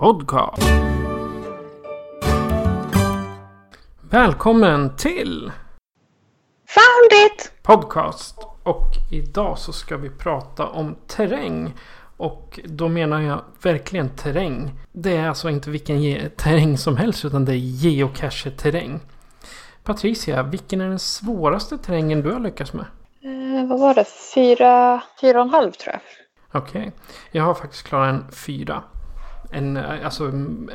Podcast. Välkommen till Found it! Podcast. Och idag så ska vi prata om terräng. Och då menar jag verkligen terräng. Det är alltså inte vilken terräng som helst utan det är geocache-terräng. Patricia, vilken är den svåraste terrängen du har lyckats med? Eh, vad var det? Fyra, fyra och en halv tror jag. Okej, jag har faktiskt klarat en fyra. En, alltså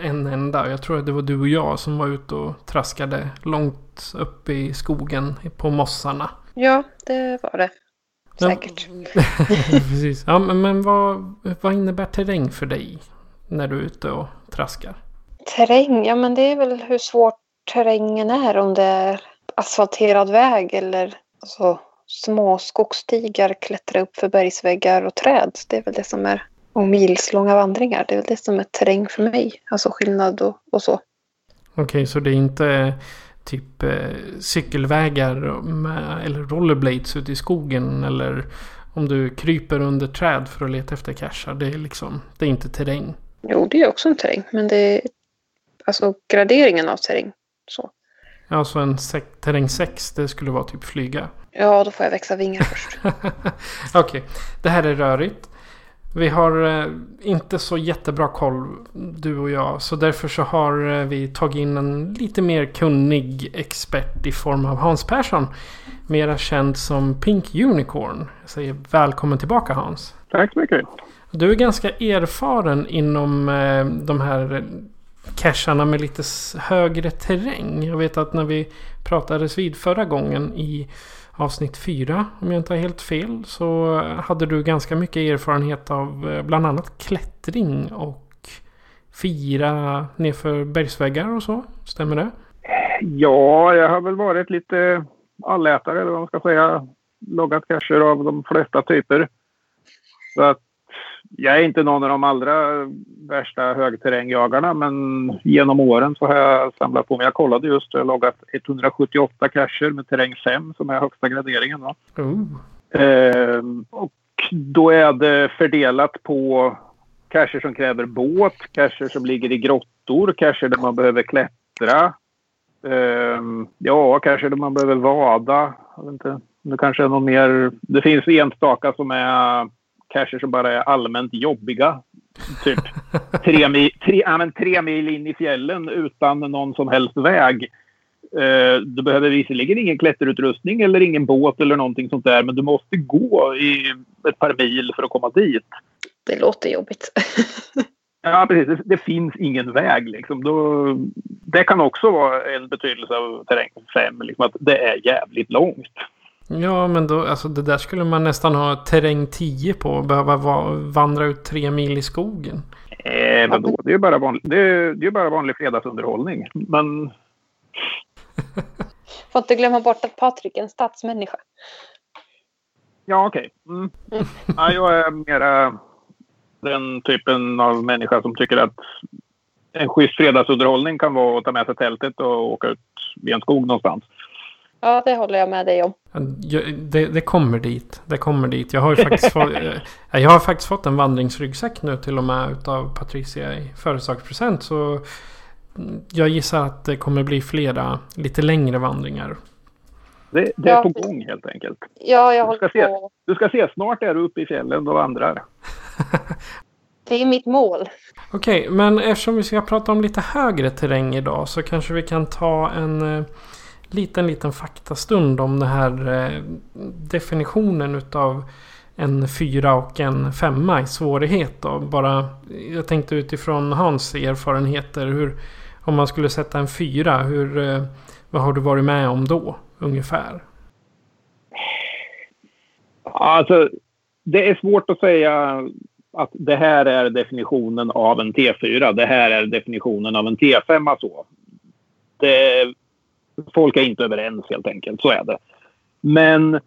en enda. Jag tror att det var du och jag som var ute och traskade långt upp i skogen på mossarna. Ja, det var det. Ja. Säkert. Precis. Ja, men, men vad, vad innebär terräng för dig när du är ute och traskar? Terräng, ja men det är väl hur svårt terrängen är. Om det är asfalterad väg eller alltså, små skogsstigar, klättra upp för bergsväggar och träd. Det är väl det som är och milslånga vandringar. Det är väl det som är terräng för mig. Alltså skillnad och, och så. Okej, så det är inte typ eh, cykelvägar med, eller rollerblades ute i skogen eller om du kryper under träd för att leta efter cashar. Det är liksom, det är inte terräng. Jo, det är också en terräng. Men det är alltså graderingen av terräng. Så. Alltså en sek- terräng 6, det skulle vara typ flyga. Ja, då får jag växa vingar först. Okej, det här är rörigt. Vi har eh, inte så jättebra koll, du och jag. Så därför så har eh, vi tagit in en lite mer kunnig expert i form av Hans Persson. Mera känd som Pink Unicorn. Jag säger välkommen tillbaka Hans. Tack så mycket. Du är ganska erfaren inom eh, de här cacherna med lite högre terräng. Jag vet att när vi pratades vid förra gången i avsnitt 4, om jag inte har helt fel, så eh, hade du ganska mycket erfarenhet av eh, bland annat klättring och fira nedför bergsväggar och så. Stämmer det? Ja, jag har väl varit lite allätare, eller vad man ska säga. Loggat cacher av de flesta typer. Så att jag är inte någon av de allra värsta högterrängjagarna, men genom åren så har jag samlat på mig. Jag kollade just, jag har loggat 178 cacher med terräng 5 som är högsta graderingen. Då. Oh. Ehm, och då är det fördelat på cacher som kräver båt, cacher som ligger i grottor, cacher där man behöver klättra. Ehm, ja, cacher där man behöver vada. Jag vet inte, det kanske är något mer. Det finns enstaka som är cacher som bara är allmänt jobbiga. Typ tre mil, tre, ja, men tre mil in i fjällen utan någon som helst väg. Eh, Du behöver visserligen ingen klätterutrustning eller ingen båt eller någonting sånt där, men du måste gå i ett par mil för att komma dit. Det låter jobbigt. Ja, precis. Det, det finns ingen väg. Liksom. Då, det kan också vara en betydelse av terräng 5, liksom, att det är jävligt långt. Ja, men då, alltså det där skulle man nästan ha terräng 10 på. och Behöva va- vandra ut tre mil i skogen. Eh, vadå? Det är ju bara, vanlig, det är, det är ju bara vanlig fredagsunderhållning. Men Får inte glömma bort att Patrik är en stadsmänniska. ja, okej. Mm. Ja, jag är mera den typen av människa som tycker att en schysst fredagsunderhållning kan vara att ta med sig tältet och åka ut i en skog någonstans. Ja, det håller jag med dig om. Det, det kommer dit. Det kommer dit. Jag har ju faktiskt, fått, eh, jag har faktiskt fått en vandringsryggsäck nu till och med utav Patricia i födelsedagspresent. Så jag gissar att det kommer bli flera lite längre vandringar. Det, det är Ja, på gång helt enkelt. Ja, jag Du ska, håller se, på. du ska se, snart är du uppe i fjällen och vandrar. Det är mitt mål. Okej, men eftersom vi ska prata om lite högre terräng idag så kanske vi kan ta en, eh, liten, liten faktastund om den här eh, definitionen utav en fyra och en femma i svårighet då. Bara, jag tänkte utifrån Hans erfarenheter. Hur, om man skulle sätta en fyra, hur, eh, vad har du varit med om då ungefär? Alltså, det är svårt att säga att det här är definitionen av en T4. Det här är definitionen av en T5. Så. Det, folk är inte överens helt enkelt. Så är det. Men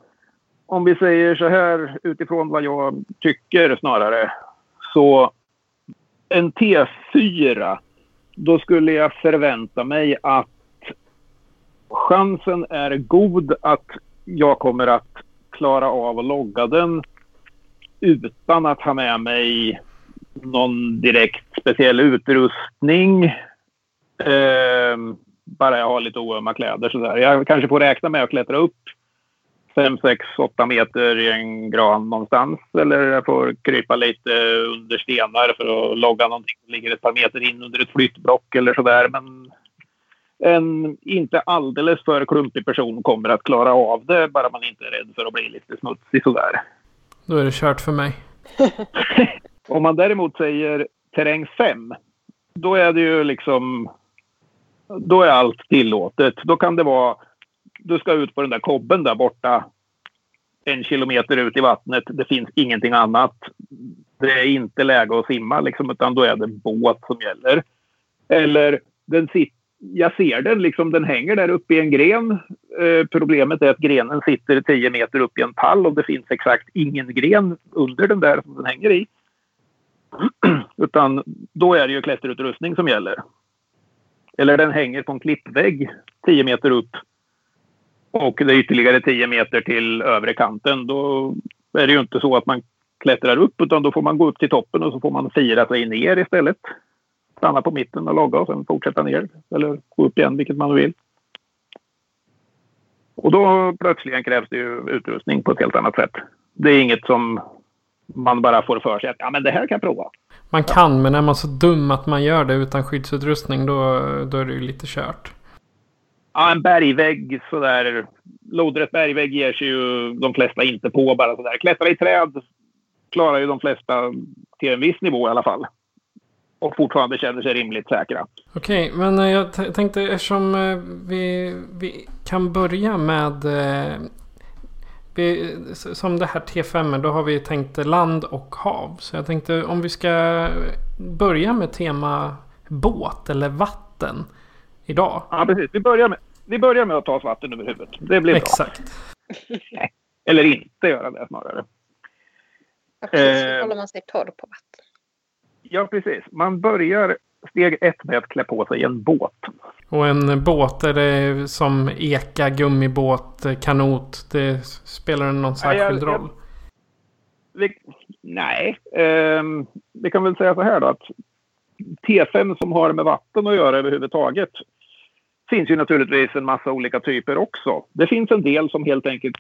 om vi säger så här utifrån vad jag tycker snarare. Så en T4. Då skulle jag förvänta mig att chansen är god att jag kommer att klara av att logga den utan att ha med mig någon direkt speciell utrustning. Eh, bara jag har lite oömma kläder sådär. Jag kanske får räkna med att klättra upp 5, 6, 8 meter i en gran någonstans. Eller jag får krypa lite under stenar för att logga någonting som ligger ett par meter in under ett flyttblock eller sådär. Men en inte alldeles för klumpig person kommer att klara av det bara man inte är rädd för att bli lite smutsig sådär. Då är det kört för mig. Om man däremot säger terräng 5, då är det ju liksom... Då är allt tillåtet. Då kan det vara... Du ska ut på den där kobben där borta. En kilometer ut i vattnet. Det finns ingenting annat. Det är inte läge att simma liksom, utan då är det båt som gäller. Eller den sitter jag ser den, liksom, den hänger där uppe i en gren. Eh, problemet är att grenen sitter 10 meter upp i en pall och det finns exakt ingen gren under den där som den hänger i. Utan då är det ju klätterutrustning som gäller. Eller den hänger på en klippvägg 10 meter upp och det är ytterligare 10 meter till övre kanten. Då är det ju inte så att man klättrar upp utan då får man gå upp till toppen och så får man fira sig ner istället stanna på mitten och logga och sen fortsätta ner eller gå upp igen, vilket man vill. Och då plötsligen krävs det ju utrustning på ett helt annat sätt. Det är inget som man bara får för sig att ja, men det här kan jag prova. Man kan, men är man så dum att man gör det utan skyddsutrustning då, då är det ju lite kört. Ja, en bergvägg sådär. Lodrätt bergvägg ger sig ju de flesta inte på bara sådär. Klättra i träd klarar ju de flesta till en viss nivå i alla fall och fortfarande känner sig rimligt säkra. Okej, men eh, jag tänkte eftersom eh, vi, vi kan börja med eh, vi, som det här T5, då har vi tänkt land och hav. Så jag tänkte om vi ska börja med tema båt eller vatten idag. Ja, precis. Vi börjar med, vi börjar med att ta oss vatten över huvudet. Det blir Exakt. bra. Eller inte göra det snarare. Ja, precis. Så håller man sig torr på vatten. Ja, precis. Man börjar steg ett med att klä på sig en båt. Och en båt, är det som eka, gummibåt, kanot? Det spelar någon särskild ja, roll? Vi, nej, eh, vi kan väl säga så här då att T5 som har med vatten att göra överhuvudtaget finns ju naturligtvis en massa olika typer också. Det finns en del som helt enkelt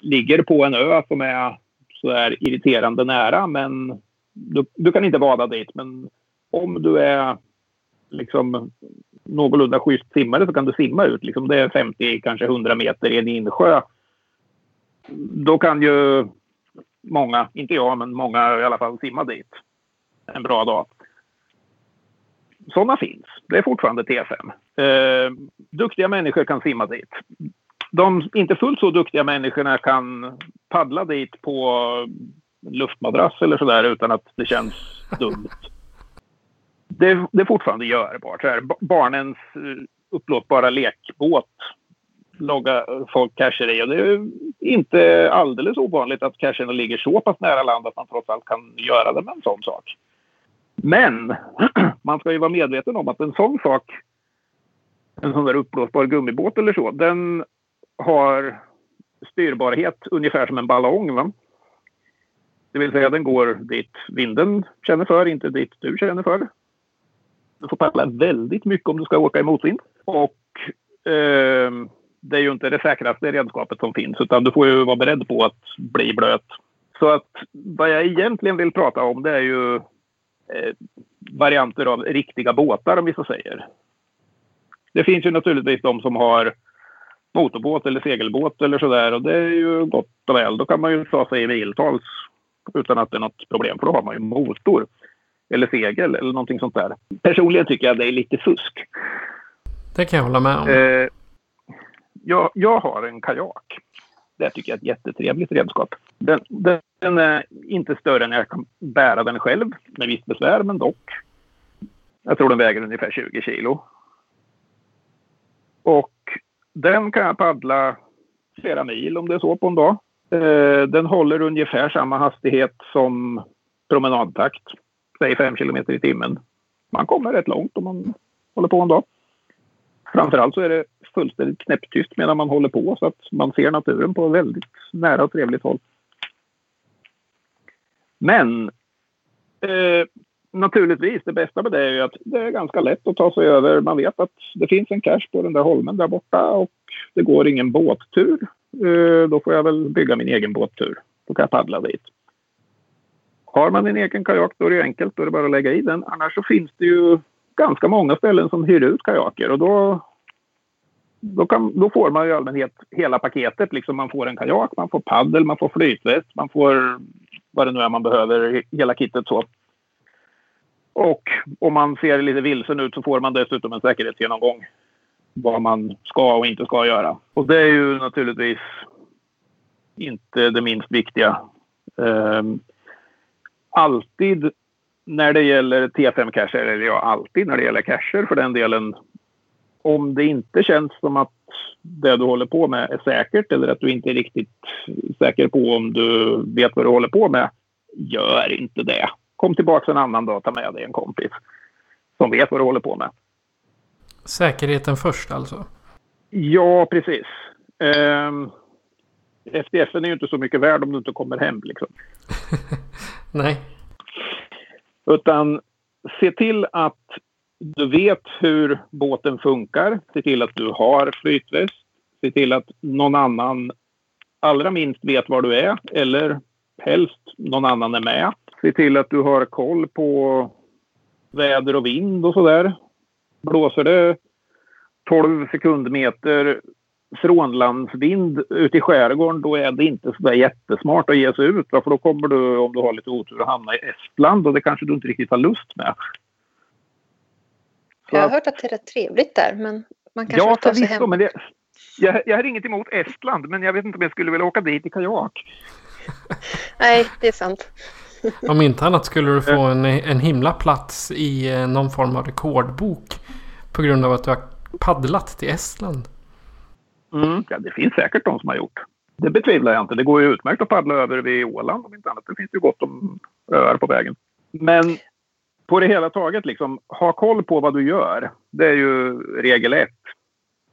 ligger på en ö som är så här irriterande nära men du, du, kan inte bada dit, men om du är liksom någorlunda schysst simmare så kan du simma ut. Liksom det är 50, kanske 100 meter i en insjö. Då kan ju många, inte jag, men många i alla fall simma dit en bra dag. Sådana finns. Det är fortfarande T5. Eh, duktiga människor kan simma dit. De inte fullt så duktiga människorna kan paddla dit på luftmadrass eller sådär utan att det känns dumt. Det, det är fortfarande görbart. Så här, barnens eh, upplåtbara lekbåt logga eh, folk cacher i. Och det är inte alldeles ovanligt att cacherna ligger så pass nära land att man trots allt kan göra det med en sån sak. Men man ska ju vara medveten om att en sån sak, en sån där uppblåsbar gummibåt eller så, den har styrbarhet ungefär som en ballong. Va? Det vill säga den går dit vinden känner för, inte dit du känner för. Du får paddla väldigt mycket om du ska åka i motvind. Och eh, det är ju inte det säkraste redskapet som finns utan du får ju vara beredd på att bli blöt. Så att vad jag egentligen vill prata om det är ju eh, varianter av riktiga båtar om vi så säger. Det finns ju naturligtvis de som har motorbåt eller segelbåt eller sådär. Och det är ju gott och väl. Då kan man ju ta sig i miltals utan att det är något problem. För då har man ju motor eller segel eller någonting sånt där. Personligen tycker jag det är lite fusk. Det kan jag hålla med om. Eh, jag, jag har en kajak. Det tycker jag är ett jättetrevligt redskap. Den, den är inte större än jag kan bära den själv med visst besvär, men dock. Jag tror den väger ungefär 20 kilo. Och den kan jag paddla flera mil om det är så på en dag. Eh, den håller ungefär samma hastighet som promenadtakt. Säg 5 km i timmen. Man kommer rätt långt om man håller på en dag. Framförallt så är det fullständigt knäpptyst medan man håller på så att man ser naturen på väldigt nära och trevligt håll. Men eh, naturligtvis, det bästa med det är ju att det är ganska lätt att ta sig över. Man vet att det finns en cache på den där holmen där borta och det går ingen båttur. Eh, då får jag väl bygga min egen båttur. Då kan jag paddla dit. Har man en egen kajak då är det enkelt. Då är det bara att lägga i den. Annars så finns det ju ganska många ställen som hyr ut kajaker och då, då, kan, då får man ju i allmänhet hela paketet. Liksom man får en kajak, man får paddel, man får flytväst, man får vad det nu är man behöver, hela kittet så. Och om man ser lite vilsen ut så får man dessutom en säkerhetsgenomgång. Vad man ska och inte ska göra. Och det är ju naturligtvis inte det minst viktiga. Um, alltid när det gäller T5-cacher, eller ja, alltid när det gäller cacher för den delen. Om det inte känns som att det du håller på med är säkert eller att du inte är riktigt säker på om du vet vad du håller på med, gör inte det. Kom tillbaka en annan dag och ta med dig en kompis som vet vad du håller på med. Säkerheten först alltså? Ja, precis. Um, FDF är ju inte så mycket värd om du inte kommer hem liksom. Nej. Utan se till att du vet hur båten funkar. Se till att du har flytväst. Se till att någon annan allra minst vet var du är eller helst någon annan är med. Se till att du har koll på väder och vind och sådär. Blåser det 12 sekundmeter frånlandsvind ute i skärgården då är det inte så jättesmart att ge sig ut. För då kommer du, om du har lite otur, att hamna i Estland och det kanske du inte riktigt har lust med. Så jag har hört att det är rätt trevligt där, men man kanske ja, tar sig hem. Men det, jag, jag har inget emot Estland, men jag vet inte om jag skulle vilja åka dit i kajak. Nej, det är sant. Om inte annat skulle du få en, en himla plats i eh, någon form av rekordbok. På grund av att du har paddlat till Estland. Mm, ja, det finns säkert de som har gjort. Det betvivlar jag inte. Det går ju utmärkt att paddla över vid Åland om inte annat. Det finns ju gott om öar på vägen. Men på det hela taget, liksom, ha koll på vad du gör. Det är ju regel ett.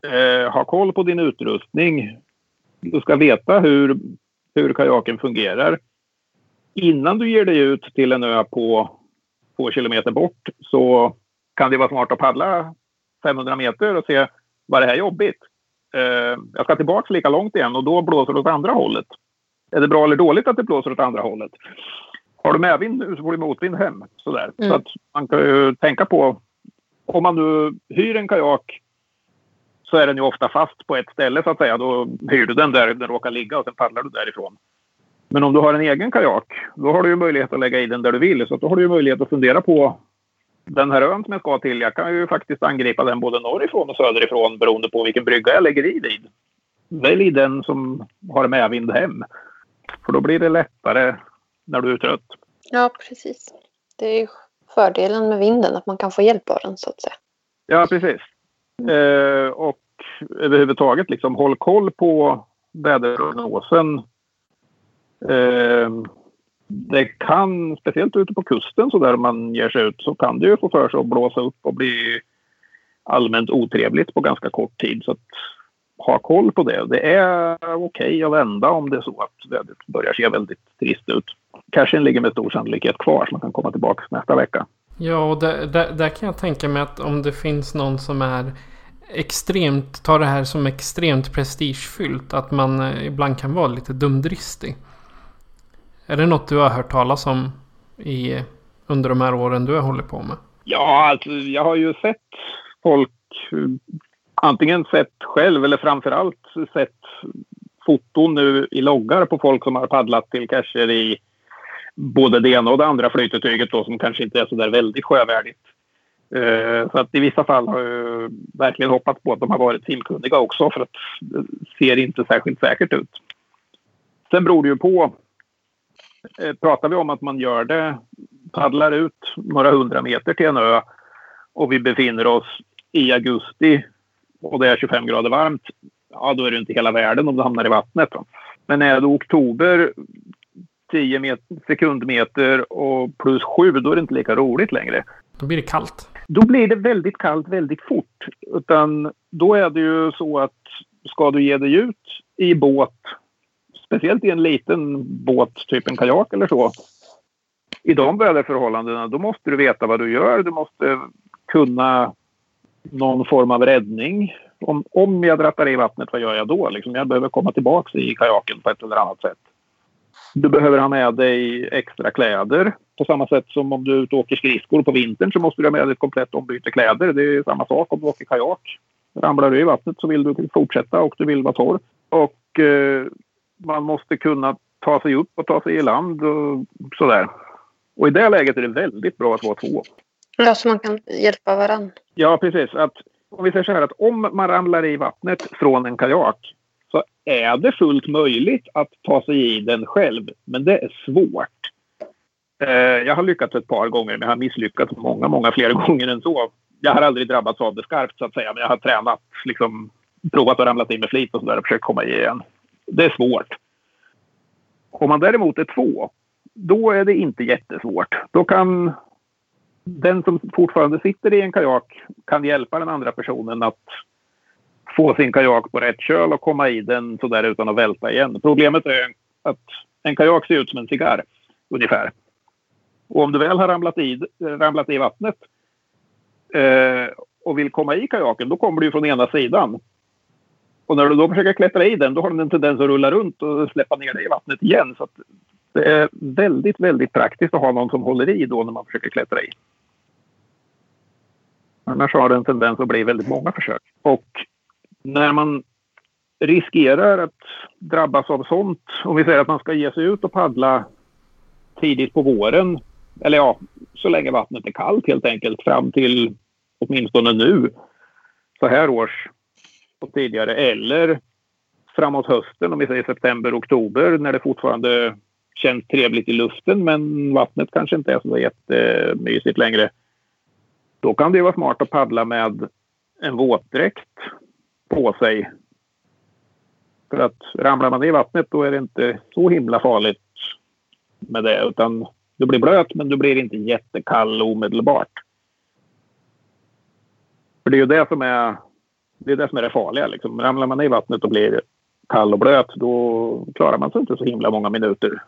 Eh, ha koll på din utrustning. Du ska veta hur, hur kajaken fungerar. Innan du ger dig ut till en ö på två kilometer bort så kan det vara smart att paddla 500 meter och se var det här jobbigt. Eh, jag ska tillbaka lika långt igen och då blåser det åt andra hållet. Är det bra eller dåligt att det blåser åt andra hållet? Har du medvind nu så får du motvind hem. Sådär. Mm. Så att man kan ju tänka på om man nu hyr en kajak så är den ju ofta fast på ett ställe så att säga. Då hyr du den där den råkar ligga och sen paddlar du därifrån. Men om du har en egen kajak, då har du ju möjlighet att lägga i den där du vill. Så då har du ju möjlighet att fundera på den här ön som jag ska till. Jag kan ju faktiskt angripa den både norrifrån och söderifrån beroende på vilken brygga jag lägger i vid. Välj den som har medvind hem. För då blir det lättare när du är trött. Ja, precis. Det är ju fördelen med vinden, att man kan få hjälp av den så att säga. Ja, precis. Eh, och överhuvudtaget liksom håll koll på väderprognosen. Ehm, det kan, speciellt ute på kusten så där man ger sig ut, så kan det ju få för sig att blåsa upp och bli allmänt otrevligt på ganska kort tid. Så att ha koll på det. Det är okej okay att vända om det är så att vädret börjar se väldigt trist ut. Cashen ligger med stor sannolikhet kvar så man kan komma tillbaka nästa vecka. Ja, och där, där, där, kan jag tänka mig att om det finns någon som är extremt, tar det här som extremt prestigefyllt, att man eh, ibland kan vara lite dumdristig. Är det något du har hört talas om i, under de här åren du har hållit på med? Ja, alltså jag har ju sett folk antingen sett själv eller framförallt sett foton nu i loggar på folk som har paddlat till cacher i både det ena och det andra flytetyget då, som kanske inte är så där väldigt sjövärdigt. Uh, så att i vissa fall har jag verkligen hoppats på att de har varit simkunniga också för att det ser inte särskilt säkert ut. Sen beror det ju på. Eh, pratar vi om att man gör det, paddlar ut några hundra meter till en ö och vi befinner oss i augusti och det är 25 grader varmt, ja då är det inte hela världen om du hamnar i vattnet. Då. Men är det oktober, 10 meter, sekundmeter och plus 7, då är det inte lika roligt längre. Då blir det kallt. Då blir det väldigt kallt väldigt fort. Utan då är det ju så att ska du ge dig ut i båt, speciellt i en liten båt, typ en kajak eller så, i de väderförhållandena, då måste du veta vad du gör. Du måste kunna någon form av räddning. Om, om jag drattar i vattnet, vad gör jag då? Liksom, jag behöver komma tillbaka i kajaken på ett eller annat sätt. Du behöver ha med dig extra kläder. På samma sätt som om du är ute och åker skridskor på vintern så måste du ha med dig ett komplett ombyte kläder. Det är samma sak om du åker kajak. Ramlar du i vattnet så vill du fortsätta och du vill vara torr. Och eh, man måste kunna ta sig upp och ta sig i land och sådär. Och i det läget är det väldigt bra att vara två. Ja, så man kan hjälpa varandra. Ja, precis. Att, om vi säger så här att om man ramlar i vattnet från en kajak så är det fullt möjligt att ta sig i den själv. Men det är svårt. Eh, jag har lyckats ett par gånger, men jag har misslyckats många, många fler gånger än så. Jag har aldrig drabbats av det skarpt så att säga, men jag har tränat, liksom, provat att ramla in med flit och så där och försökt komma i igen. Det är svårt. Om man däremot är två, då är det inte jättesvårt. Då kan den som fortfarande sitter i en kajak kan hjälpa den andra personen att få sin kajak på rätt köl och komma i den sådär utan att välta igen. Problemet är att en kajak ser ut som en cigarr ungefär. Och om du väl har ramlat i, ramlat i vattnet eh, och vill komma i kajaken, då kommer du från ena sidan. Och när du då försöker klättra i den, då har den en tendens att rulla runt och släppa ner dig i vattnet igen. Så det är väldigt, väldigt praktiskt att ha någon som håller i då när man försöker klättra i. Annars har det en tendens att bli väldigt många försök. Och när man riskerar att drabbas av sånt, om vi säger att man ska ge sig ut och paddla tidigt på våren, eller ja, så länge vattnet är kallt helt enkelt, fram till åtminstone nu, så här års och tidigare, eller framåt hösten, om vi säger september, oktober, när det fortfarande känns trevligt i luften men vattnet kanske inte är så jättemysigt längre. Då kan det vara smart att paddla med en våtdräkt på sig. För att ramlar man i vattnet då är det inte så himla farligt med det utan du blir blöt men du blir inte jättekall omedelbart. För det är ju det som är det, är det, som är det farliga. Liksom. Ramlar man i vattnet och blir kall och blöt då klarar man sig inte så himla många minuter.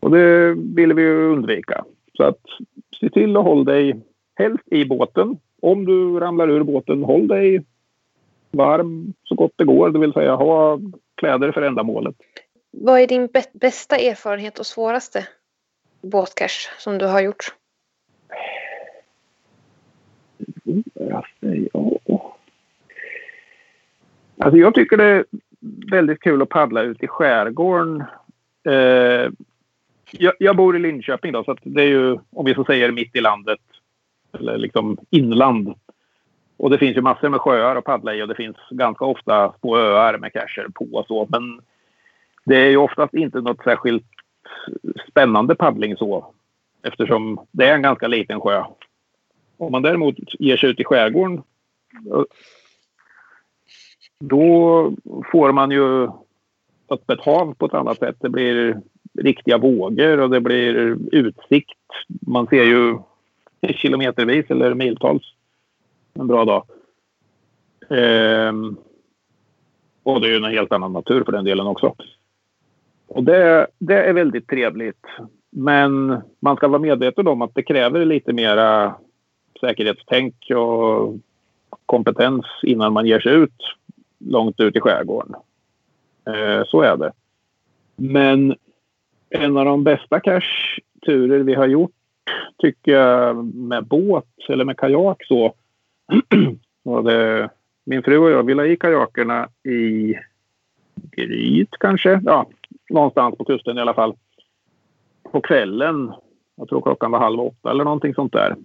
Och det vill vi ju undvika. Så att se till att hålla dig helst i båten. Om du ramlar ur båten, håll dig varm så gott det går. Det vill säga ha kläder för ändamålet. Vad är din bästa erfarenhet och svåraste båtcash som du har gjort? Alltså jag tycker det är väldigt kul att paddla ut i skärgården. Eh, jag, jag, bor i Linköping då, så att det är ju, om vi så säger, mitt i landet. Eller liksom inland. Och det finns ju massor med sjöar att paddla i och det finns ganska ofta små öar med cacher på och så. Men det är ju oftast inte något särskilt spännande paddling så. Eftersom det är en ganska liten sjö. Om man däremot ger sig ut i skärgården eh, då får man ju öppet hav på ett annat sätt. Det blir riktiga vågor och det blir utsikt. Man ser ju kilometervis eller miltals en bra dag. Ehm, och det är ju en helt annan natur för den delen också. Och det, det är väldigt trevligt. Men man ska vara medveten om att det kräver lite mera säkerhetstänk och kompetens innan man ger sig ut långt ut i skärgården. Eh, så är det. Men en av de bästa cash-turer vi har gjort tycker jag med båt eller med kajak så. var det, min fru och jag ville i kajakerna i Gryt kanske. Ja, någonstans på kusten i alla fall. På kvällen, jag tror klockan var halv åtta eller någonting sånt där.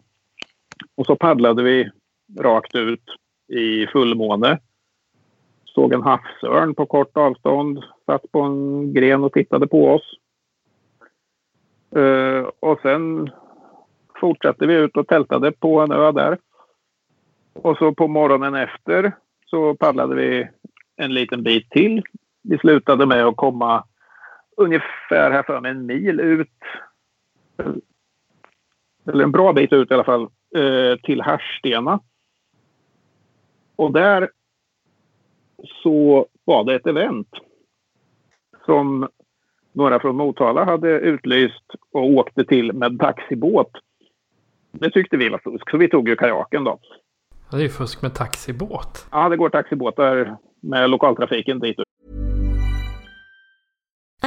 Och så paddlade vi rakt ut i fullmåne. Såg en havsörn på kort avstånd. Satt på en gren och tittade på oss. Uh, och sen fortsatte vi ut och tältade på en ö där. Och så på morgonen efter så paddlade vi en liten bit till. Vi slutade med att komma ungefär här för mig en mil ut. Eller en bra bit ut i alla fall. Eh, till Härstena. Och där så var det ett event som några från Motala hade utlyst och åkte till med taxibåt. Det tyckte vi var fusk, så vi tog ju kajaken då. Det är ju fusk med taxibåt. Ja, det går taxibåtar med lokaltrafiken dit.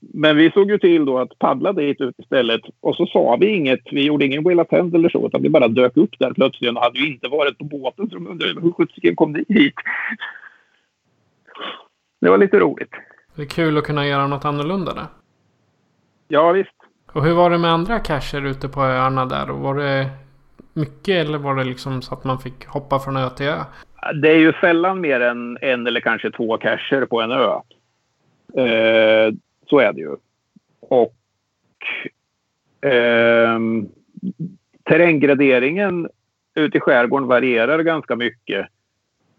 men vi såg ju till då att paddla dit ut istället och så sa vi inget. Vi gjorde ingen of Hand eller så utan vi bara dök upp där plötsligt och hade ju inte varit på båten så de undrade hur sjuttsingen kom ni hit? Det var lite roligt. Det är kul att kunna göra något annorlunda där. Ja visst. Och hur var det med andra cacher ute på öarna där? Var det mycket eller var det liksom så att man fick hoppa från ö till ö? Det är ju sällan mer än en eller kanske två cacher på en ö. Eh, så är det ju. Och eh, terränggraderingen ute i skärgården varierar ganska mycket.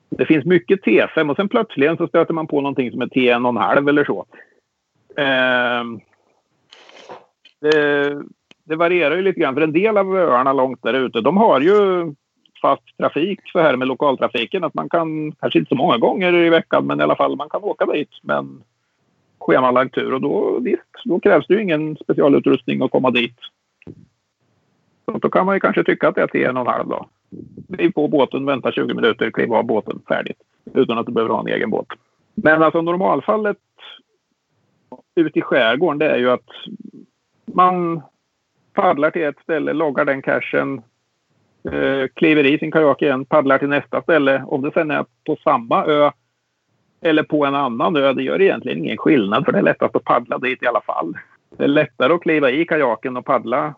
Det finns mycket T5 och sen plötsligen så stöter man på någonting som är T1,5 eller så. Eh, det, det, varierar ju lite grann. För en del av öarna långt där ute, de har ju fast trafik så här med lokaltrafiken. Att man kan, kanske inte så många gånger i veckan, men i alla fall man kan åka dit. Men schemalagd tur och då, visst, då krävs det ju ingen specialutrustning att komma dit. Så då kan man ju kanske tycka att det är till en och en halv dag. Kliv på båten, vänta 20 minuter, kliv av båten, färdigt. Utan att du behöver ha en egen båt. Men alltså normalfallet ute i skärgården det är ju att man paddlar till ett ställe, loggar den cachen, eh, kliver i sin kajak igen, paddlar till nästa ställe. Om det sen är på samma ö eller på en annan ö, det gör egentligen ingen skillnad för det är lättast att paddla dit i alla fall. Det är lättare att kliva i kajaken och paddla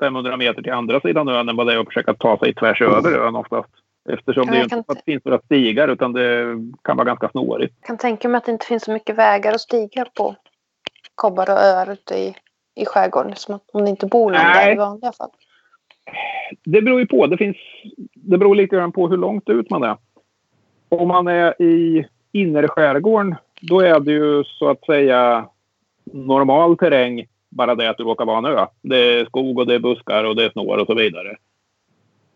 500 meter till andra sidan ön än vad det är att försöka ta sig tvärs över ön oftast. Eftersom ja, det inte kan... finns några stigar utan det kan vara ganska snårigt. Jag kan tänka mig att det inte finns så mycket vägar och stigar på kobbar och öar ute i, i skärgården. Som att om det inte bor någon Nej. där i vanliga fall. Det beror ju på. Det, finns, det beror lite grann på hur långt ut man är. Om man är i innerskärgården, då är det ju så att säga normal terräng. Bara det att det råkar vara en ö. Det är skog och det är buskar och det är snår och så vidare.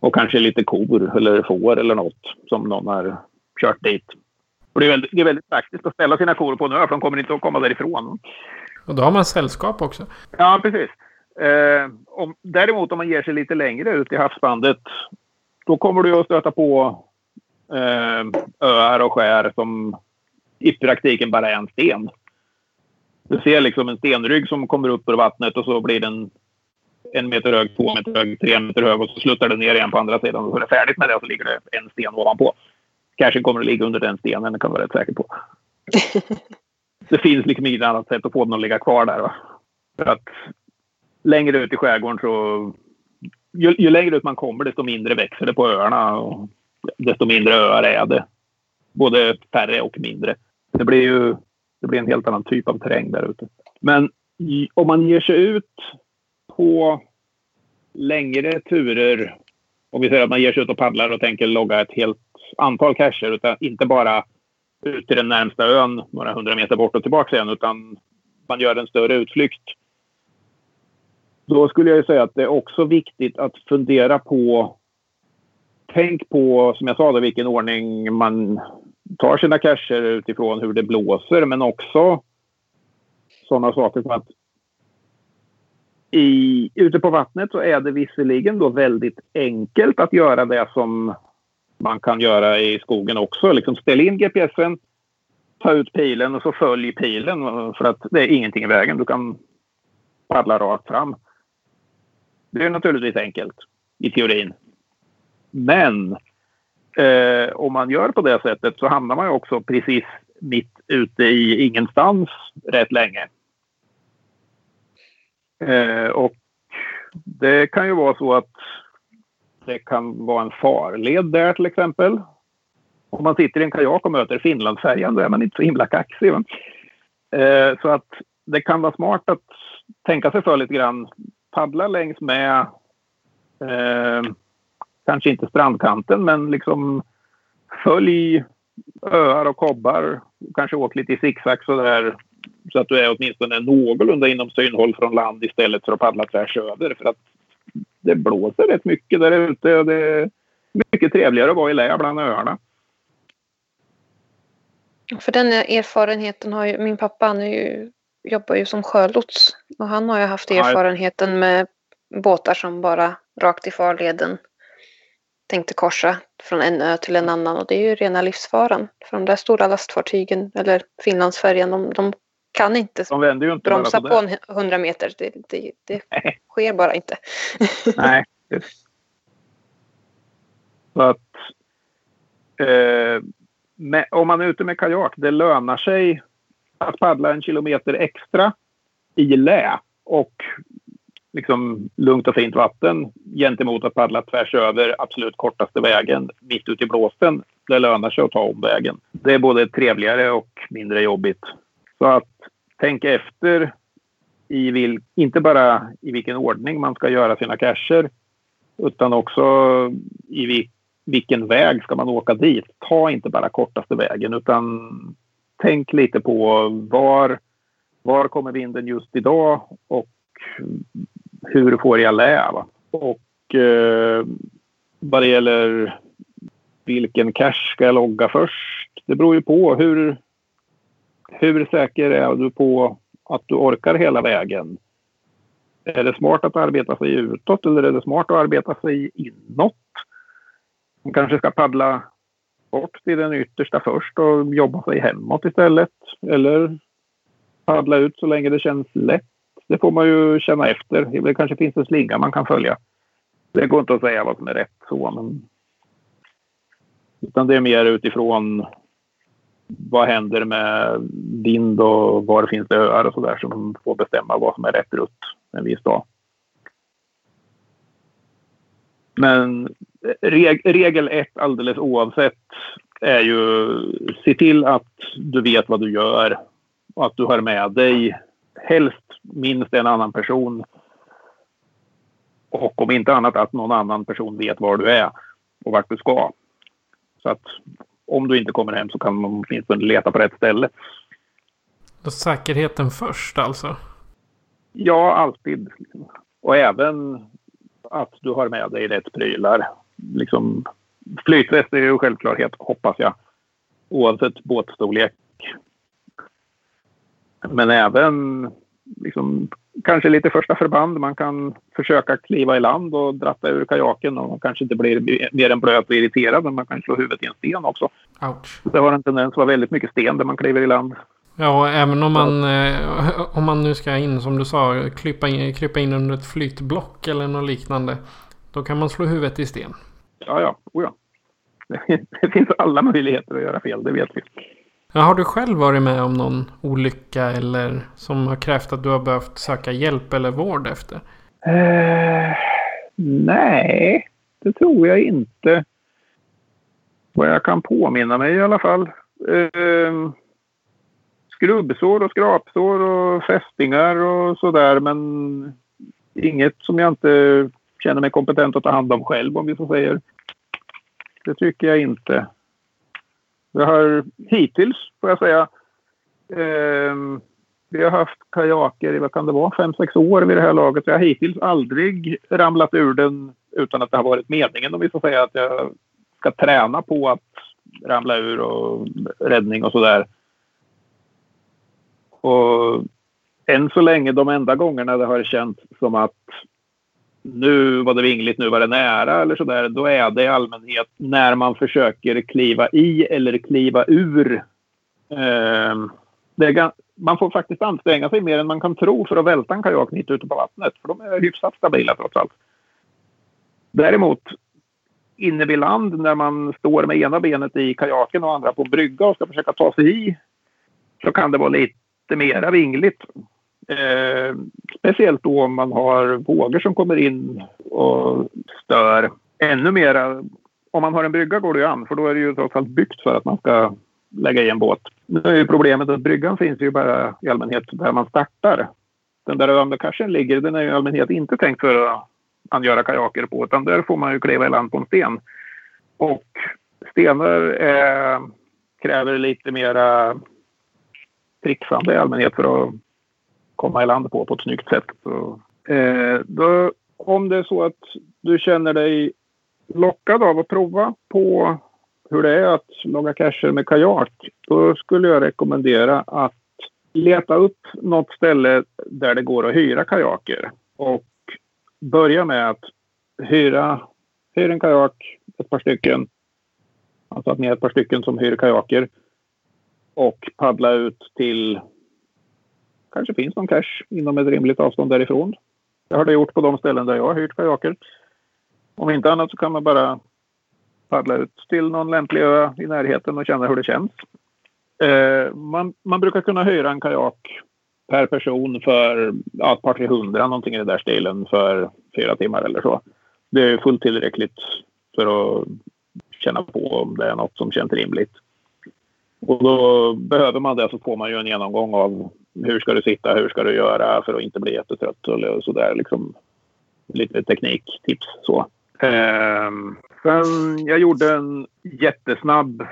Och kanske lite kor eller får eller något som någon har kört dit. Och det, är väldigt, det är väldigt praktiskt att ställa sina kor på en ö för de kommer inte att komma därifrån. Och då har man sällskap också. Ja, precis. Eh, om, däremot om man ger sig lite längre ut i havsbandet då kommer du att stöta på öar och skär som i praktiken bara är en sten. Du ser liksom en stenrygg som kommer upp ur vattnet och så blir den en meter hög, två meter hög, tre meter hög och så sluttar den ner igen på andra sidan. Och så är det färdigt med det och så ligger det en sten ovanpå. Kanske kommer att ligga under den stenen, det kan vara rätt säker på. det finns liksom inget annat sätt att få den att ligga kvar där. Va? För att längre ut i skärgården så ju, ju längre ut man kommer desto mindre växer det på öarna och desto mindre öar är det. Både färre och mindre. Det blir ju det blir en helt annan typ av terräng där ute. Men om man ger sig ut på längre turer, om vi säger att man ger sig ut och paddlar och tänker logga ett helt antal cacher, utan inte bara ut till den närmsta ön några hundra meter bort och tillbaka igen, utan man gör en större utflykt. Då skulle jag säga att det är också viktigt att fundera på Tänk på, som jag sa, då, vilken ordning man tar sina cacher utifrån hur det blåser, men också sådana saker som att i, ute på vattnet så är det visserligen då väldigt enkelt att göra det som man kan göra i skogen också. Liksom ställ in GPSen, ta ut pilen och så följ pilen för att det är ingenting i vägen. Du kan paddla rakt fram. Det är naturligtvis enkelt i teorin. Men eh, om man gör på det sättet så hamnar man ju också precis mitt ute i ingenstans rätt länge. Eh, och det kan ju vara så att det kan vara en farled där till exempel. Om man sitter i en kajak och möter Finlandsfärjan då är man inte så himla kaxig. Eh, så att det kan vara smart att tänka sig för lite grann. Paddla längs med eh, kanske inte strandkanten, men liksom följ öar och kobbar. Kanske åk lite i zigzag sådär så att du är åtminstone någorlunda inom synhåll från land istället för att paddla tvärs över. För att det blåser rätt mycket där ute och det är mycket trevligare att vara i lä bland öarna. För den erfarenheten har ju min pappa, han ju, jobbar ju som sjölots och han har ju haft erfarenheten med båtar som bara rakt i farleden tänkte korsa från en ö till en annan och det är ju rena livsfaran. För de där stora lastfartygen eller Finlandsfärjan, de, de kan inte, de vänder ju inte bromsa på, på en hundra meter. Det, det, det sker bara inte. Nej. Så att eh, med, om man är ute med kajak, det lönar sig att paddla en kilometer extra i lä och liksom lugnt och fint vatten gentemot att paddla tvärs över absolut kortaste vägen mitt ute i blåsten. Det lönar sig att ta omvägen. Det är både trevligare och mindre jobbigt. Så att tänka efter i vil, inte bara i vilken ordning man ska göra sina cacher utan också i vil, vilken väg ska man åka dit. Ta inte bara kortaste vägen utan tänk lite på var, var kommer vinden just idag och hur får jag lä? Va? Och eh, vad det gäller vilken cache ska jag logga först? Det beror ju på hur, hur säker är du på att du orkar hela vägen? Är det smart att arbeta sig utåt eller är det smart att arbeta sig inåt? Man kanske ska paddla bort till den yttersta först och jobba sig hemåt istället. Eller paddla ut så länge det känns lätt det får man ju känna efter. Det kanske finns en slinga man kan följa. Det går inte att säga vad som är rätt så, men... Utan det är mer utifrån vad händer med vind och var finns det öar och sådär som får bestämma vad som är rätt rutt en viss dag. Men reg regel ett alldeles oavsett är ju se till att du vet vad du gör och att du har med dig helst minst en annan person. Och om inte annat att någon annan person vet var du är och vart du ska. Så att om du inte kommer hem så kan man åtminstone leta på rätt ställe. Säkerheten först alltså? Ja, alltid. Och även att du har med dig rätt prylar. Liksom, flytväst är ju självklarhet, hoppas jag. Oavsett båtstorlek. Men även liksom, kanske lite första förband. Man kan försöka kliva i land och dratta ur kajaken och man kanske inte blir mer än blöt och irriterad men man kan slå huvudet i en sten också. Ouch. Det har en tendens att vara väldigt mycket sten där man kliver i land. Ja, även om man, eh, om man nu ska in som du sa, krypa in, krypa in under ett flytblock eller något liknande. Då kan man slå huvudet i sten. Ja, ja. Oh, ja. Det finns alla möjligheter att göra fel, det vet vi. Har du själv varit med om någon olycka eller som har krävt att du har behövt söka hjälp eller vård efter? Eh, Nej, det tror jag inte. Vad jag kan påminna mig i alla fall. Eh, skrubbsår och skrapsår och fästingar och sådär men inget som jag inte känner mig kompetent att ta hand om själv om vi så säger. Det tycker jag inte. Jag har hittills, får jag säga, eh, vi har haft kajaker i, vad kan det vara, fem, sex år vid det här laget. Jag har hittills aldrig ramlat ur den utan att det har varit meningen om vi får säga att jag ska träna på att ramla ur och räddning och sådär. Och än så länge de enda gångerna det har känts som att nu var det vingligt, nu var det nära eller sådär. Då är det i allmänhet när man försöker kliva i eller kliva ur. Eh, är, man får faktiskt anstränga sig mer än man kan tro för att välta en kajak mitt ute på vattnet. För de är hyfsat stabila trots allt. Däremot inne vid land när man står med ena benet i kajaken och andra på brygga och ska försöka ta sig i så kan det vara lite mera vingligt. Eh, speciellt då om man har vågor som kommer in och stör. Ännu mera, om man har en brygga går det ju an för då är det ju trots allt byggt för att man ska lägga i en båt. Nu är ju problemet att bryggan finns ju bara i allmänhet där man startar. Den där underkarsen ligger, den är ju i allmänhet inte tänkt för att angöra kajaker på utan där får man ju kliva i land på en sten. Och stenar är, kräver lite mera trixande i allmänhet för att komma i land på på ett snyggt sätt. Så, eh, då, om det är så att du känner dig lockad av att prova på hur det är att laga cacher med kajak, då skulle jag rekommendera att leta upp något ställe där det går att hyra kajaker. Och börja med att hyra, hyra en kajak, ett par stycken. Alltså att ni är ett par stycken som hyr kajaker. Och paddla ut till kanske finns någon cache inom ett rimligt avstånd därifrån. Det har det gjort på de ställen där jag har hyrt kajaker. Om inte annat så kan man bara paddla ut till någon lämplig ö i närheten och känna hur det känns. Eh, man, man brukar kunna hyra en kajak per person för ja, ett par, tre hundra någonting i den där stilen för fyra timmar eller så. Det är fullt tillräckligt för att känna på om det är något som känns rimligt. Och då behöver man det så får man ju en genomgång av hur ska du sitta, hur ska du göra för att inte bli jättetrött och sådär liksom. Lite tekniktips så. Eh, sen jag gjorde en jättesnabb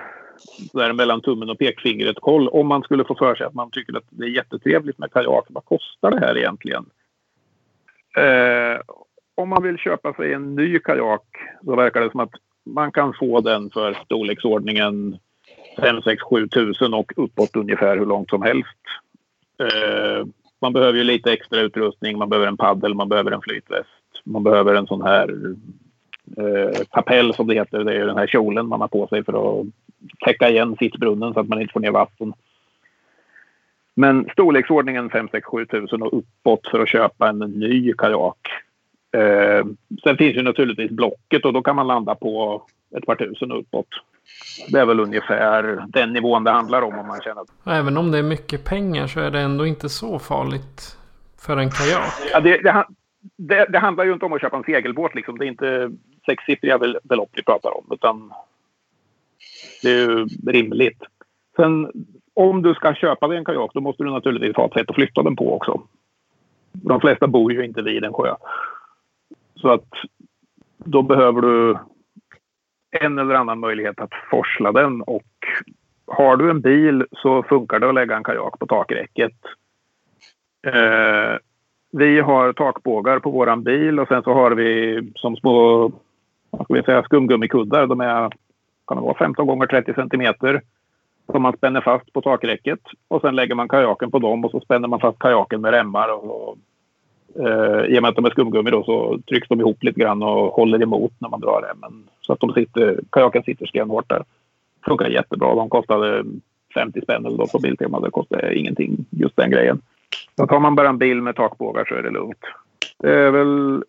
där mellan tummen och pekfingret koll om man skulle få för sig att man tycker att det är jättetrevligt med kajak. Vad kostar det här egentligen? Eh, om man vill köpa sig en ny kajak så verkar det som att man kan få den för storleksordningen 5, 6, 7 tusen och uppåt ungefär hur långt som helst. Eh, man behöver ju lite extra utrustning. Man behöver en paddel, man behöver en flytväst. Man behöver en sån här eh, som det heter. Det är den här kjolen man har på sig för att täcka igen sittbrunnen så att man inte får ner vatten. Men storleksordningen 5 6 7 000 och uppåt för att köpa en ny kajak. Eh, sen finns ju naturligtvis blocket och då kan man landa på ett par tusen uppåt. Det är väl ungefär den nivån det handlar om om man känner Även om det är mycket pengar så är det ändå inte så farligt för en kajak. Ja, det, det, det, det handlar ju inte om att köpa en segelbåt liksom. Det är inte sexsiffriga belopp vi pratar om utan det är ju rimligt. Sen om du ska köpa dig en kajak då måste du naturligtvis ha ett sätt att flytta den på också. De flesta bor ju inte vid en sjö. Så att då behöver du en eller annan möjlighet att forsla den och har du en bil så funkar det att lägga en kajak på takräcket. Eh, vi har takbågar på våran bil och sen så har vi som små vad ska vi säga, skumgummikuddar. De är kan det vara 15 gånger 30 centimeter som man spänner fast på takräcket och sen lägger man kajaken på dem och så spänner man fast kajaken med remmar och, Eh, I och med att de är skumgummi då så trycks de ihop lite grann och håller emot när man drar remmen. Så att de sitter, kajaken sitter stenhårt där. Funkar jättebra. De kostade 50 spänn eller då på Biltema. Det kostade ingenting just den grejen. Så tar man bara en bil med takbågar så är det lugnt. Det är väl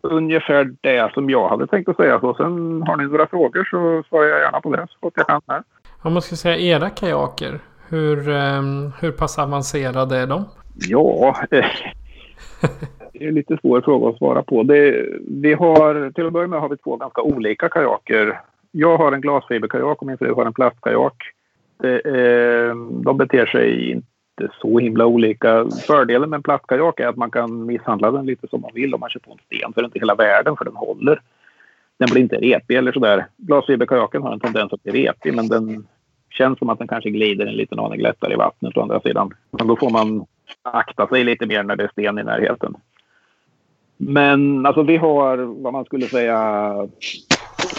ungefär det som jag hade tänkt att säga. Så sen har ni några frågor så svarar jag gärna på det så gott jag kan här. Om man ska säga era kajaker. Hur, um, hur pass avancerade är de? Ja, Det är en lite svår fråga att svara på. Det, vi har, till att börja med har vi två ganska olika kajaker. Jag har en glasfiberkajak och min fru har en plastkajak. Eh, de beter sig inte så himla olika. Fördelen med en plastkajak är att man kan misshandla den lite som man vill om man kör på en sten. För inte hela världen, för den håller. Den blir inte repig eller sådär. Glasfiberkajaken har en tendens att bli repig men den känns som att den kanske glider en liten aning lättare i vattnet å andra sidan. Men då får man akta sig lite mer när det är sten i närheten. Men alltså vi har vad man skulle säga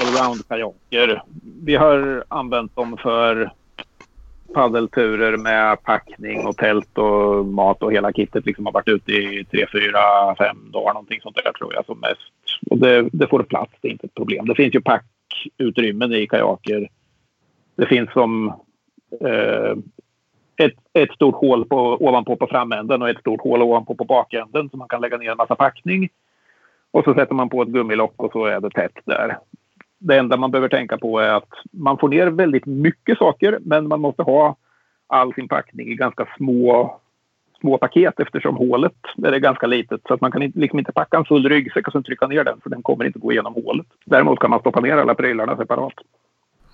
allround-kajaker. Vi har använt dem för paddelturer med packning och tält och mat och hela kittet liksom har varit ute i tre, fyra, fem dagar någonting sånt där tror jag som mest. Och det, det får plats, det är inte ett problem. Det finns ju packutrymmen i kajaker. Det finns som eh, ett, ett stort hål på, ovanpå på framänden och ett stort hål ovanpå på bakänden så man kan lägga ner en massa packning. Och så sätter man på ett gummilock och så är det tätt där. Det enda man behöver tänka på är att man får ner väldigt mycket saker men man måste ha all sin packning i ganska små, små paket eftersom hålet är ganska litet. Så att man kan inte, liksom inte packa en full ryggsäck och sen trycka ner den för den kommer inte gå igenom hålet. Däremot kan man stoppa ner alla prylarna separat.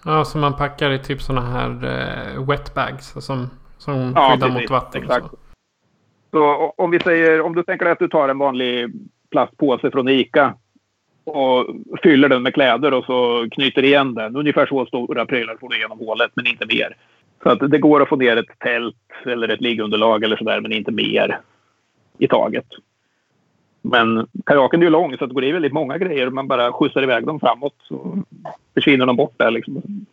Ja, så man packar i typ sådana här eh, wetbags som, som Ja, skyddar precis. mot vatten. Exakt. Så. Så om vi säger, om du tänker dig att du tar en vanlig plastpåse från ICA och fyller den med kläder och så knyter igen den. Ungefär så stora prylar får du genom hålet, men inte mer. Så att det går att få ner ett tält eller ett liggunderlag eller sådär, men inte mer i taget. Men kajaken är ju lång så det går i väldigt många grejer. Man bara skjutsar iväg dem framåt så försvinner de bort där liksom.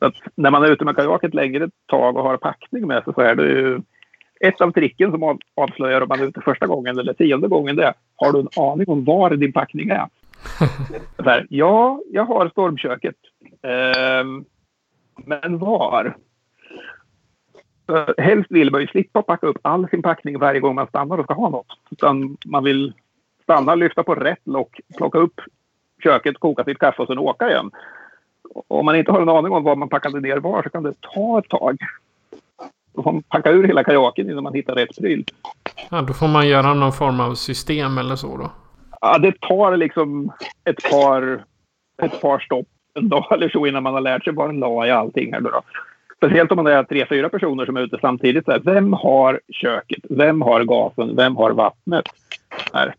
Att när man är ute med kajak ett längre tag och har packning med sig så är det ju ett av tricken som av- avslöjar om man är ute första gången eller tionde gången det är, har du en aning om var din packning är? Här, ja, jag har stormköket. Ehm, men var? Helst vill man ju slippa packa upp all sin packning varje gång man stannar och ska ha något. Utan man vill stanna, lyfta på rätt lock, plocka upp köket, koka sitt kaffe och sen åka igen. Om man inte har en aning om var man packade ner var så kan det ta ett tag. Då får man packa ur hela kajaken innan man hittar rätt pryl. Ja, då får man göra någon form av system eller så då. Ja, det tar liksom ett par, ett par stopp en dag eller så innan man har lärt sig var en la i allting. Här då. Speciellt om man är tre, fyra personer som är ute samtidigt. Så här, vem har köket? Vem har gasen? Vem har vattnet? Här.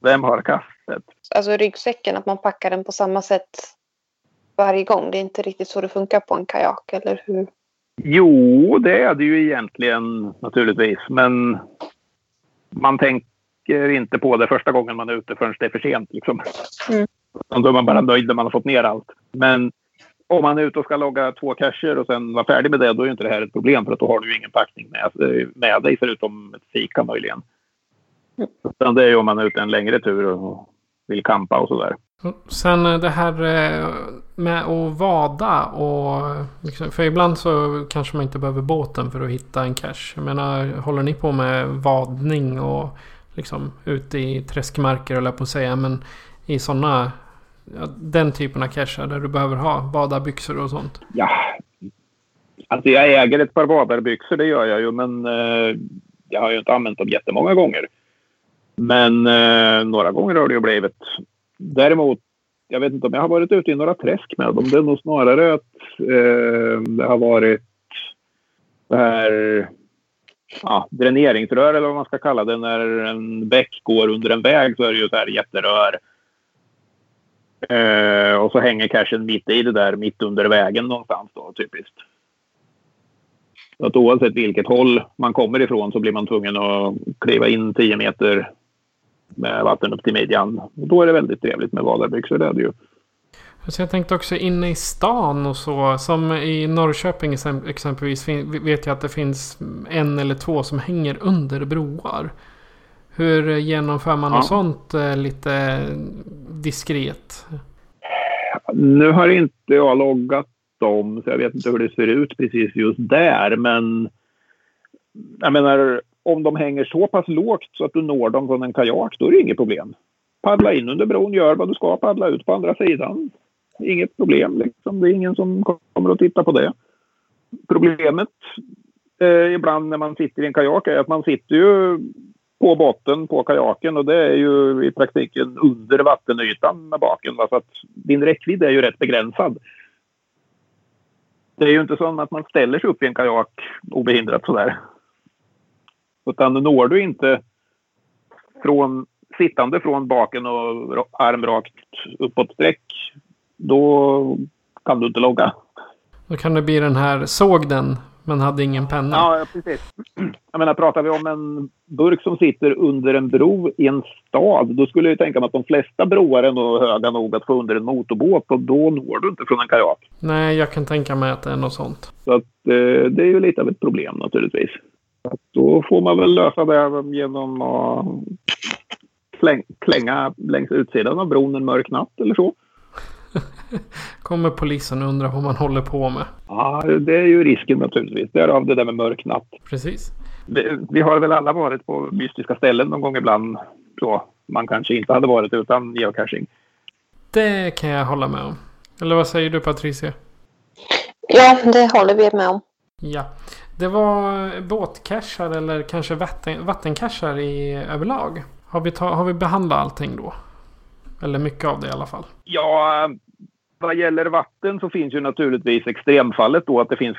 Vem har kastet? Alltså ryggsäcken, att man packar den på samma sätt varje gång. Det är inte riktigt så det funkar på en kajak, eller hur? Jo, det är det ju egentligen naturligtvis. Men man tänker inte på det första gången man är ute förrän det är för sent. Liksom. Mm. Då är man bara nöjd när man har fått ner allt. Men om man är ute och ska logga två cacher och sen vara färdig med det, då är ju inte det här ett problem för att då har du ju ingen packning med, med dig förutom ett fika möjligen. Utan det är ju om man är ute en längre tur och vill kampa och sådär. Sen eh, det här eh, med att vada och... Liksom, för ibland så kanske man inte behöver båten för att hitta en cache. Jag menar, håller ni på med vadning och liksom ute i träskmarker eller på att säga. Men i sådana... Ja, den typen av cacher där du behöver ha badarbyxor och sånt. Ja, alltså jag äger ett par badarbyxor, det gör jag ju, men eh, jag har ju inte använt dem jättemånga gånger. Men eh, några gånger har det ju blivit. Däremot, jag vet inte om jag har varit ute i några träsk med dem. Det är nog snarare att eh, det har varit det här ja, dräneringsrör eller vad man ska kalla det. När en bäck går under en väg så är det ju så här jätterör. Eh, och så hänger cashen mitt i det där, mitt under vägen någonstans då, typiskt. Så att oavsett vilket håll man kommer ifrån så blir man tvungen att kliva in 10 meter med vatten upp till midjan. Och då är det väldigt trevligt med vadarbyxor, det är det ju. Så jag tänkte också inne i stan och så. Som i Norrköping exemp- exempelvis vet jag att det finns en eller två som hänger under broar. Hur genomför man Ja. något sånt eh, lite diskret? Nu har inte jag loggat dem, så jag vet inte hur det ser ut precis just där. Men jag menar, om de hänger så pass lågt så att du når dem från en kajak, då är det inget problem. Paddla in under bron, gör vad du ska, paddla ut på andra sidan. Inget problem, liksom. det är ingen som kommer att titta på det. Problemet eh, ibland när man sitter i en kajak är att man sitter ju på botten på kajaken och det är ju i praktiken under vattenytan med baken. Va? Så att din räckvidd är ju rätt begränsad. Det är ju inte så att man ställer sig upp i en kajak obehindrat sådär. Utan når du inte från, sittande från baken och arm rakt uppåt sträck, då kan du inte logga. Då kan det bli den här, såg den men hade ingen penna. Ja, precis. Jag menar, pratar vi om en burk som sitter under en bro i en stad, då skulle jag tänka mig att de flesta broar är nog höga nog att få under en motorbåt och då når du inte från en kajak. Nej, jag kan tänka mig att det är något sånt. Så att, eh, det är ju lite av ett problem naturligtvis. Då får man väl lösa det genom att klänga längs utsidan av bron en mörk natt eller så. Kommer polisen och undrar vad man håller på med. Ja, det är ju risken naturligtvis. Därav det där med mörk natt. Precis. Vi, vi har väl alla varit på mystiska ställen någon gång ibland. Så man kanske inte hade varit utan geocaching. Det kan jag hålla med om. Eller vad säger du Patricia? Ja, det håller vi med om. Ja. Det var båtcachar eller kanske vatten, vattencachar i överlag. Har vi, ta, har vi behandlat allting då? Eller mycket av det i alla fall. Ja, vad gäller vatten så finns ju naturligtvis extremfallet då att det finns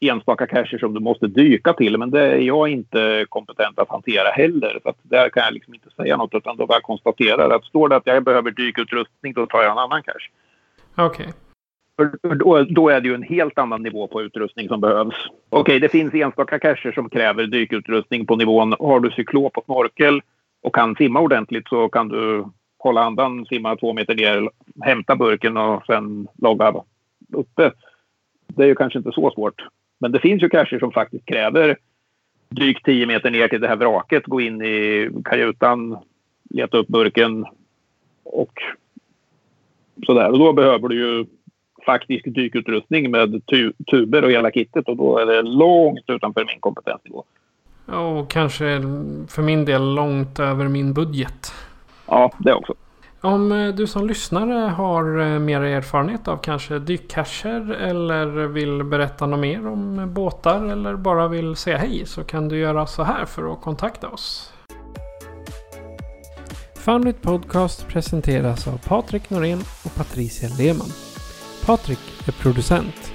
enstaka cacher som du måste dyka till. Men det är jag inte kompetent att hantera heller. Så att där kan jag liksom inte säga något utan då bara konstaterar att står det att jag behöver dykutrustning då tar jag en annan cache. Okej. Okay. Då, då, är det ju en helt annan nivå på utrustning som behövs. Okej, okay, det finns enstaka cacher som kräver dykutrustning på nivån har du cyklop och snorkel och kan simma ordentligt så kan du hålla andan, simma två meter ner, hämta burken och sen logga uppe. Det är ju kanske inte så svårt. Men det finns ju cacher som faktiskt kräver drygt 10 meter ner till det här vraket, gå in i kajutan, leta upp burken och sådär. Och då behöver du ju faktisk dykutrustning med tu tuber och hela kittet och då är det långt utanför min kompetensnivå. Och kanske för min del långt över min budget. Ja, det också. Om eh, du som lyssnare har eh, mer erfarenhet av kanske dykcacher eller vill berätta något mer om båtar eller bara vill säga hej så kan du göra så här för att kontakta oss. Foundit Podcast presenteras av Patrik Norén och Patricia Lehmann. Patrik är producent.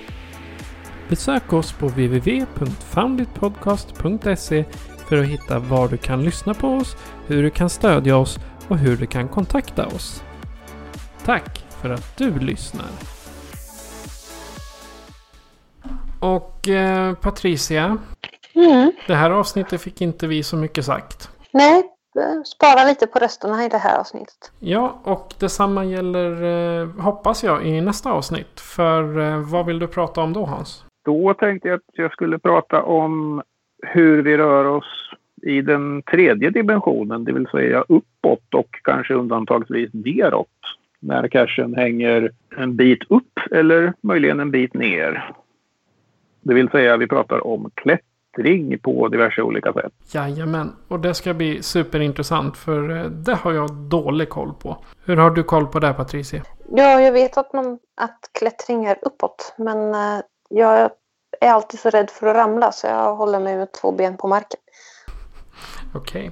Besök oss på www.founditpodcast.se för att hitta var du kan lyssna på oss, hur du kan stödja oss och hur du kan kontakta oss. Tack för att du lyssnar. Och eh, Patricia. Mm. Det här avsnittet fick inte vi så mycket sagt. Nej, spara lite på rösterna i det här avsnittet. Ja, och detsamma gäller, eh, hoppas jag, i nästa avsnitt. För eh, vad vill du prata om då Hans? Då tänkte jag att jag skulle prata om hur vi rör oss i den tredje dimensionen, det vill säga uppåt och kanske undantagsvis neråt. När cachen hänger en bit upp eller möjligen en bit ner. Det vill säga vi pratar om klättring på diverse olika sätt. Jajamän, och det ska bli superintressant för eh, det har jag dålig koll på. Hur har du koll på det Patricia? Ja, jag vet att, man, att klättring är uppåt men eh, jag är alltid så rädd för att ramla så jag håller mig med två ben på marken. Okej. Okay.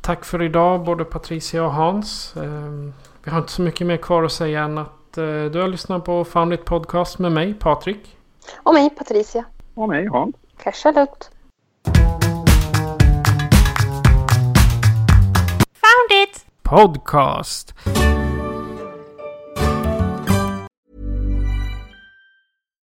Tack för idag både Patricia och Hans. Ehm, vi har inte så mycket mer kvar att säga än att eh, du har lyssnat på Found It Podcast med mig, Patrik. Och mig, Patricia. Och mig, Hans. Casha lugnt. Found It! Podcast.